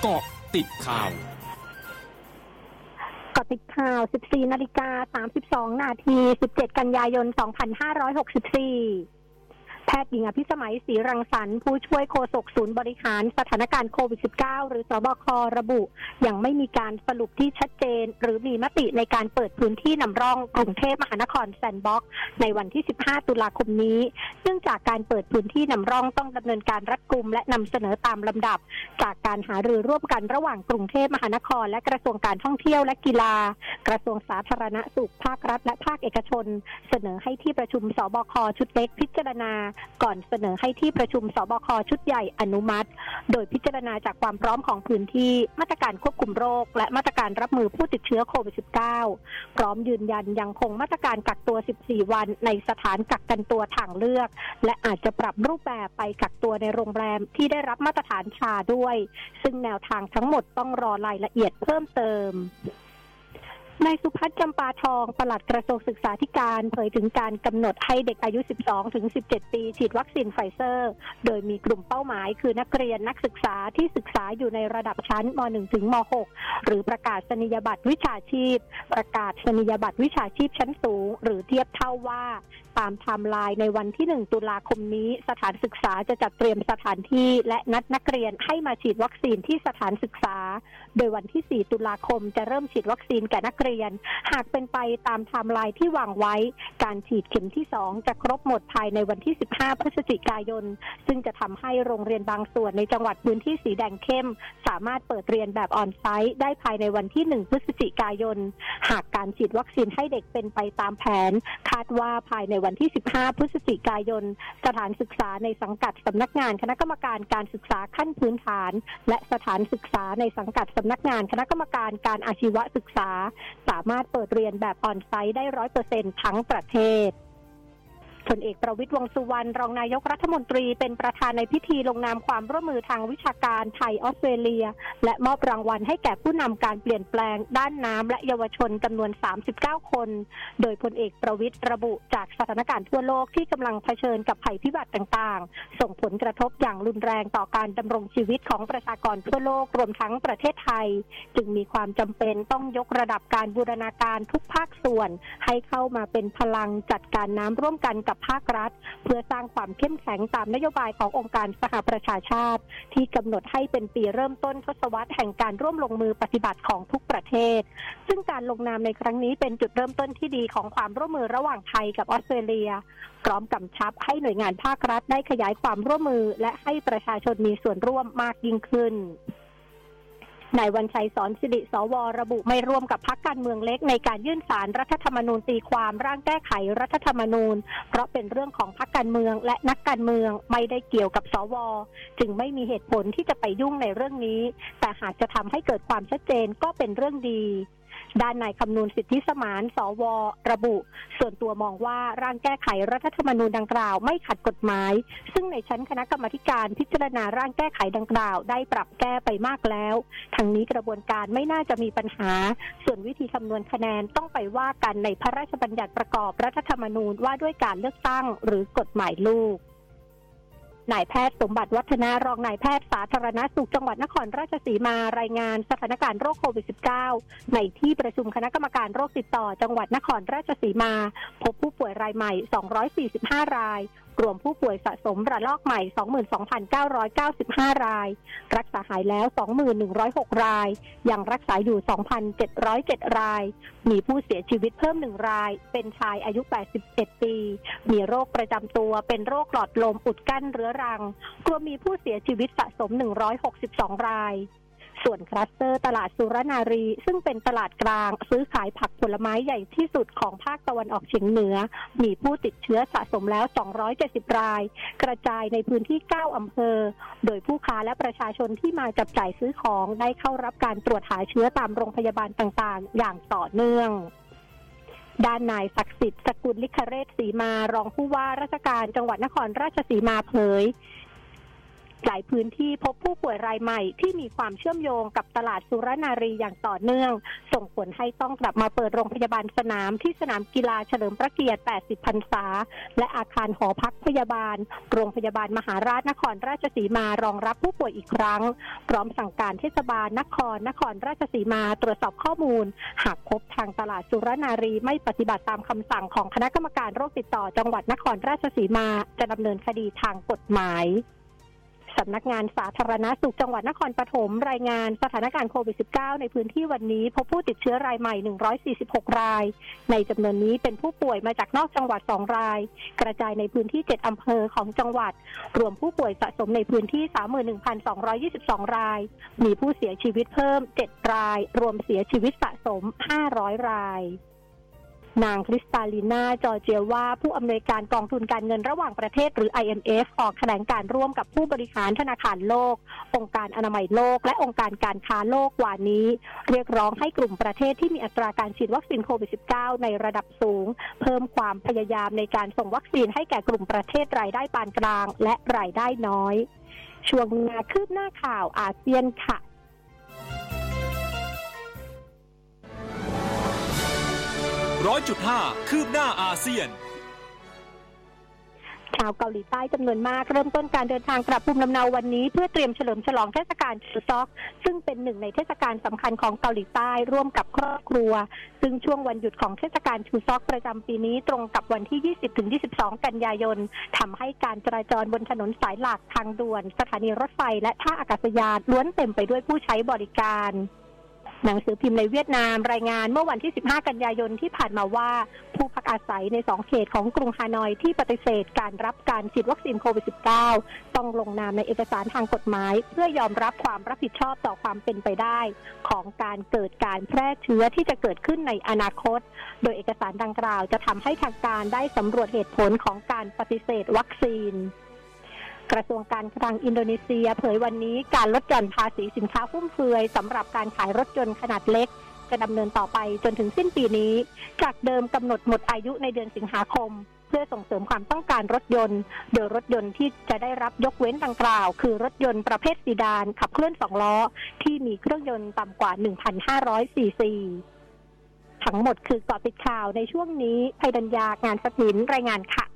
เกาะติดข่าวกาะติดข่าว 14 นาฬิกา 32 นาที 17 กันยายน 2564 แพทย์หญิงอภิสมัยศรีรังสรรค์ผู้ช่วยโฆษกศูนย์บริหารสถานการณ์โควิด -19 หรือสบคระบุ ยังไม่มีการสรุปที่ชัดเจน หรือมีมติในการเปิดพื้นที่นำร่องกรุงเทพมหานครแซนด์บ็อกซ์ในวันที่ 15 ตุลาคมนี้ เนื่องจากการเปิดพื้นที่นำร่องต้องดำเนินการรัดกุมและนำเสนอตามลำดับ จากการหารือร่วมกันระหว่างกรุงเทพมหานคร และกระทรวงการท่องเที่ยวและกีฬา กระทรวงสาธารณสุขภาครัฐ และภาคเอกชน เสนอให้ที่ประชุมสบคชุดเล็กพิจารณาก่อนเสนอให้ที่ประชุมสบคชุดใหญ่อนุมัติ โดยพิจารณาจากความพร้อมของพื้นที่มาตรการควบคุมโรค และมาตรการรับมือผู้ติดเชื้อโควิด -19 พร้อมยืนยันยังคงมาตรการกักตัว 14 วันในสถานกักกันตัวทางเลือก และอาจจะปรับรูปแบบไปกักตัวในโรงแรมที่ได้รับมาตรฐาน SHA ด้วย ซึ่งแนวทางทั้งหมดต้องรอรายละเอียดเพิ่มเติม นายสุพัฒน์จำปาทอง ปลัดกระทรวงศึกษาธิการเผยถึงการกำหนดให้เด็กอายุ 12 ถึง 17 ปี ฉีดวัคซีนไฟเซอร์ โดยมีกลุ่มเป้าหมายคือนักเรียนนักศึกษาที่ศึกษาอยู่ในระดับชั้นม .1 ถึงม .6 หรือประกาศนียบัตรวิชาชีพ ประกาศนียบัตรวิชาชีพชั้นสูง หรือเทียบเท่าว่าตามไทม์ไลน์ในวันที่ 1 ตุลาคมนี้ สถานศึกษาจะจัดเตรียมสถานที่ และนัดนักเรียนให้มาฉีดวัคซีนที่สถานศึกษา โดยวันที่ 4 ตุลาคมจะเริ่มฉีดวัคซีนแก่นักเรียนหากเป็นไปตามไทม์ไลน์ที่วางไว้ การฉีดเข็มที่ 2 จะครบหมดภายในวันที่ 15 พฤศจิกายน ซึ่งจะทำให้โรงเรียนบางส่วนในจังหวัดพื้นที่สีแดงเข้ม สามารถเปิดเรียนแบบ onsite ได้ภายในวันที่ 1 พฤศจิกายน หากการฉีดวัคซีนให้เด็กเป็นไปตามแผน คาดว่าภายในวันที่ 15 พฤศจิกายน สถานศึกษาในสังกัดสำนักงานคณะกรรมการการศึกษาขั้นพื้นฐาน และสถานศึกษาในสังกัดสำนักงานคณะกรรมการการอาชีวศึกษา สามารถเปิดเรียนแบบออนไซต์ได้ร้อยเปอร์เซ็นทั้งประเทศ พลเอกประวิตยวงสุวรรณรองนายกรัฐมนตรีเป็นประธานในพิธีลงนามความร่วมมือทางวิชาการไทยออสเตรเลีย และมอบรางวัลให้แก่ผู้นำการเปลี่ยนแปลงด้านน้ำและเยาวชนจำนวน 39 คน โดยพลเอกประวิตยระบุจากสถานการณ์ทั่วโลกที่กำลังเผชิญกับภัยพิบัติต่างๆ ส่งผลกระทบอย่างรุนแรงต่อการดำรงชีวิตของประชากรทั่วโลกรวมทั้งประเทศไทย จึงมีความจำเป็นต้องยกระดับการบูรณาการทุกภาคส่วน ให้เข้ามาเป็นพลังจัดการน้ำร่วมกันกับภาครัฐ เพื่อสร้างความเข้มแข็งตามนโยบายขององค์การสหประชาชาติ ที่กำหนดให้เป็นปีเริ่มต้นทศวรรษแห่งการร่วมลงมือปฏิบัติของทุกประเทศ ซึ่งการลงนามในครั้งนี้เป็นจุดเริ่มต้นที่ดีของความร่วมมือระหว่างไทยกับออสเตรเลีย พร้อมกำชับให้หน่วยงานภาครัฐได้ขยายความร่วมมือ และให้ประชาชนมีส่วนร่วมมากยิ่งขึ้น นายวันชัยสอนสิริสวระบุไม่ร่วมกับพักการเมืองเล็กในการยื่นสารรัฐธรรมนูญตีความร่างแก้ไขรัฐธรรมนูญ เพราะเป็นเรื่องของพักการเมืองและนักการเมืองไม่ได้เกี่ยวกับสว จึงไม่มีเหตุผลที่จะไปยุ่งในเรื่องนี้ แต่หากจะทำให้เกิดความชัดเจนก็เป็นเรื่องดี ด้านนายคำนูนสิทธิสมาน สว ระบุ ส่วนตัวมองว่าร่างแก้ไขรัฐธรรมนูญดังกล่าวไม่ขัดกฎหมาย ซึ่งในชั้นคณะกรรมการพิจารณาร่างแก้ไขดังกล่าว ได้ปรับแก้ไปมากแล้ว ทั้งนี้กระบวนการไม่น่าจะมีปัญหา ส่วนวิธีคำนวณคะแนนต้องไปว่ากันในพระราชบัญญัติประกอบรัฐธรรมนูญว่าด้วยการเลือกตั้งหรือกฎหมายลูก นายแพทย์สมบัติวัฒนารองนายแพทย์สาธารณสุขจังหวัดนครราชสีมารายงานสถานการณ์โรคโควิด -19 ในที่ประชุมคณะกรรมการโรคติดต่อจังหวัดนครราชสีมา พบผู้ป่วยรายใหม่ 245 ราย รวมผู้ป่วยสะสมระลอกใหม่ 22,995 ราย รักษาหายแล้ว 2106 ราย ยังรักษาอยู่ 2,707 ราย มีผู้เสียชีวิตเพิ่ม 1 ราย เป็นชายอายุ 81 ปี มีโรคประจำตัว เป็นโรคหลอดลมอุดกั้นเรื้อรัง รวมมีผู้เสียชีวิตสะสม 162 ราย ส่วนคลัสเตอร์ตลาดสุรนารี ซึ่งเป็นตลาดกลาง ซื้อขายผักผลไม้ใหญ่ที่สุดของภาคตะวันออกเฉียงเหนือ มีผู้ติดเชื้อสะสมแล้ว 270 ราย กระจายในพื้นที่ 9 อำเภอ โดยผู้ค้าและประชาชนที่มาจับจ่ายซื้อของได้เข้ารับการตรวจหาเชื้อตามโรงพยาบาลต่างๆ อย่างต่อเนื่องด้านนายศักดิ์สิทธิ์สกุลลิคเรศสีมารองผู้ว่าราชการจังหวัดนครราชสีมาเผย หลายพื้นที่พบผู้ป่วยรายใหม่ที่มีความเชื่อมโยงกับตลาดสุรนารีอย่างต่อเนื่อง ส่งผลให้ต้องกลับมาเปิดโรงพยาบาลสนามที่สนามกีฬาเฉลิมพระเกียรติ 80 พรรษา และอาคารหอพักพยาบาล โรงพยาบาลมหาราชนครราชสีมารองรับผู้ป่วยอีกครั้ง พร้อมสั่งการเทศบาลนครนครราชสีมาตรวจสอบข้อมูล หากพบทางตลาดสุรนารีไม่ปฏิบัติตามคำสั่งของคณะกรรมการโรคติดต่อจังหวัดนครราชสีมาจะดำเนินคดีทางกฎหมาย สำนักงานสาธารณาสุขจังหวัดนครปฐมรายงานสถานการณ์โควิด -19 ในพื้นที่วันนี้ พบผู้ติดเชื้อรายใหม่ 146 ราย ในจำนวนนี้เป็นผู้ป่วยมาจากนอกจังหวัด 2 ราย กระจายในพื้นที่ 7 อำเภอของจังหวัด รวมผู้ป่วยสะสมในพื้นที่ 31,222 ราย มีผู้เสียชีวิตเพิ่ม 7 ราย รวมเสียชีวิตสะสม 500 ราย นางคริสตาลีนาจอร์เจียว่าผู้อำนวยการกองทุนการเงินระหว่างประเทศหรือ IMF ออกแถลงการร่วมกับผู้บริหารธนาคารโลก องค์การอนามัยโลก และองค์การการค้าโลกวันนี้ เรียกร้องให้กลุ่มประเทศที่มีอัตราการฉีดวัคซีนโควิด -19 ในระดับสูง เพิ่มความพยายามในการส่งวัคซีนให้แก่กลุ่มประเทศรายได้ปานกลาง และรายได้น้อย ช่วงนาคืบหน้าข่าวอาเซียนค่ะ ร้อยจุดห้าคืบหน้าอาเซียนชาวเกาหลีใต้จำนวนมากเริ่มต้นการเดินทางกลับภูมิลำเนาวันนี้เพื่อเตรียมเฉลิมฉลองเทศกาลชูซอก ซึ่งเป็นหนึ่งในเทศกาลสำคัญของเกาหลีใต้ร่วมกับครอบครัว ซึ่งช่วงวันหยุดของเทศกาลชูซอกประจำปีนี้ตรงกับวันที่ 20-22 กันยายนทำให้การจราจรบนถนนสายหลักทางด่วน สถานีรถไฟและท่าอากาศยานล้วนเต็มไปด้วยผู้ใช้บริการ หนังสือพิมพ์ในเวียดนามรายงานเมื่อวันที่ 15 กันยายนที่ผ่านมาว่า ผู้พักอาศัยในสองเขตของกรุงฮานอยที่ปฏิเสธการรับการฉีดวัคซีนโควิด -19 ต้องลงนามในเอกสารทางกฎหมาย เพื่อยอมรับความรับผิดชอบต่อความเป็นไปได้ ของการเกิดการแพร่เชื้อที่จะเกิดขึ้นในอนาคต โดยเอกสารดังกล่าวจะทำให้ทางการได้สำรวจเหตุผลของการปฏิเสธวัคซีน กระทรวงการคลังอินโดนีเซีย เผยวันนี้การลดหย่อนภาษีสินค้าฟุ่มเฟือยสำหรับการขายรถยนต์ขนาดเล็ก จะดำเนินต่อไปจนถึงสิ้นปีนี้ จากเดิมกำหนดหมดอายุในเดือนสิงหาคม เพื่อส่งเสริมความต้องการรถยนต์ โดยรถยนต์ที่จะได้รับยกเว้นดังกล่าว คือรถยนต์ประเภทซีดานขับเคลื่อนสองล้อ ที่มีเครื่องยนต์ต่ำกว่า 1,500ซีซีทั้งหมดคือเกาะติดข่าวในช่วงนี้ภัยดัญญางานสถินรายงานค่ะ